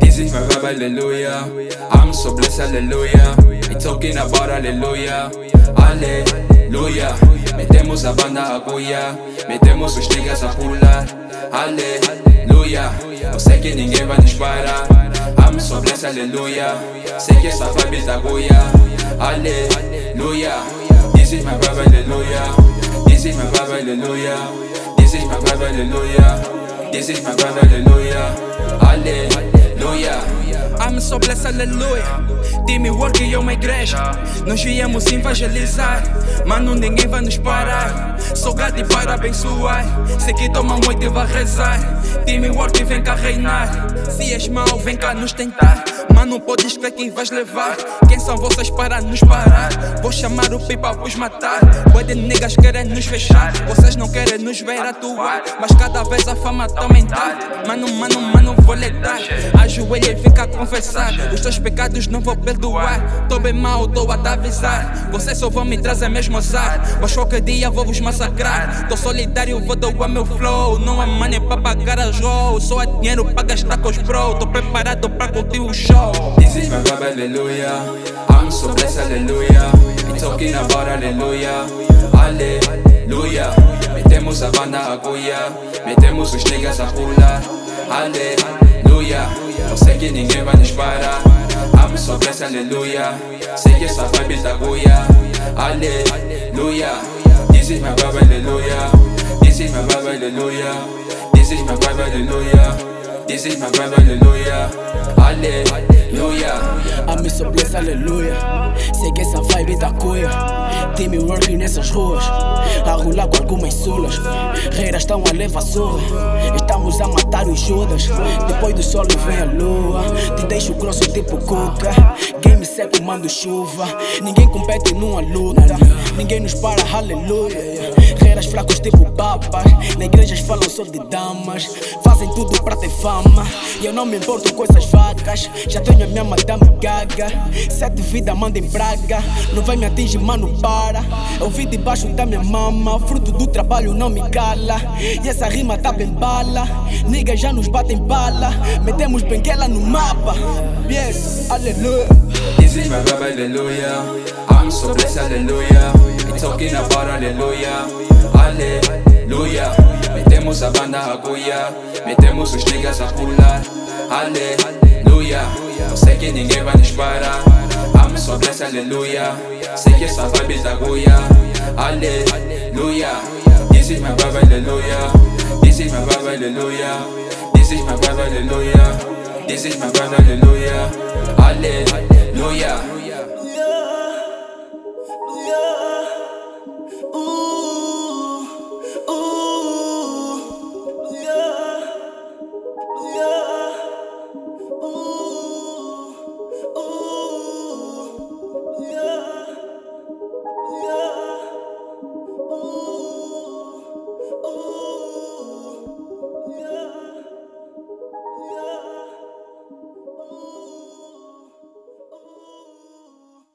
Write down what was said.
This is my vibe, hallelujah. I'm so blessed, hallelujah. Ain't talking about hallelujah. Aleluia. Metemos a banda a cuia. Metemos os tigres a pular. Aleluia. Eu sei que ninguém vai nos parar. I'm so Âme sont blessées, alléluia. Seigneur, ça va bien, Alléluia. This is my brother, hallelujah. This is my brother, hallelujah. This is my brother, hallelujah. This is my brother, hallelujah. Alléluia. I'm so blessed, aleluia. Time work e uma igreja. Nós viemos evangelizar. Mano, ninguém vai nos parar. Sou grato e para abençoar. Sei que toma muito e vai rezar. Time work vem cá reinar. Se és mau, vem cá nos tentar. Mano, podes crer quem vais levar. Quem são vocês para nos parar? Vou chamar o pipa, vos matar. Boa de niggas querem nos fechar. Vocês não querem nos ver atuar. Mas cada vez a fama tá aumentar. Mano, mano, mano, vou lhe dar. Ajoelha e fica a confessar. Os teus pecados não vou perdoar. Tô bem mal, tô a te avisar. Vocês só vão me trazer mesmo azar. Mas qualquer dia vou vos massacrar. Tô solidário, vou doar meu flow. Não há money pra pagar as roll. Só há dinheiro pra gastar com os bro. Tô preparado pra curtir o show. This is my vibe, hallelujah. I'm so blessed, hallelujah. Ain't talking about hallelujah. Aleluia. Metemos a banda a cuia. Metemos os niggas a pular. Aleluia. Halleluja. Doch sage ninge wanishbara amsokesi ah, Halleluja. Sege safa bitakuya Halleluja. This is my Bible Halleluja. This is my Bible Halleluja. This is my Bible Halleluja. This is my Bible Halleluja. Halleluja. I'm so blessed, aleluia. Sei que essa vibe da cuia. Time working nessas ruas. A rolar com algumas sulas. Reiras estão a levar surra. Estamos a matar os Judas. Depois do sol vem a lua. Te deixo grosso tipo cuca. Game seco, mando chuva. Ninguém compete numa luta. Ninguém nos para, aleluia. Reiras fracos tipo papas. Na igrejas falam só de damas. Fazem tudo pra ter fama. E eu não me importo com essas vacas. Já tenho a minha madame gaga. Sete vida manda em praga. Não vai me atingir, mano, para. Eu vi debaixo da minha mama. Fruto do trabalho não me cala. E essa rima tá bem bala. Niggas já nos batem bala. Metemos benguela no mapa. Yes, aleluia. This is my vibe, hallelujah. I'm so blessed, hallelujah. Talking about hallelujah. Aleluia. Metemos a banda a cuia. Metemos os niggas a pular. Aleluia. Eu sei que ninguém vai nos parar. I'm so blessed, hallelujah. Sei que essa vibe da cuia. Aleluia. This is my vibe, hallelujah. This is my vibe, hallelujah. This is my vibe, hallelujah. This is my vibe, hallelujah. Aleluia.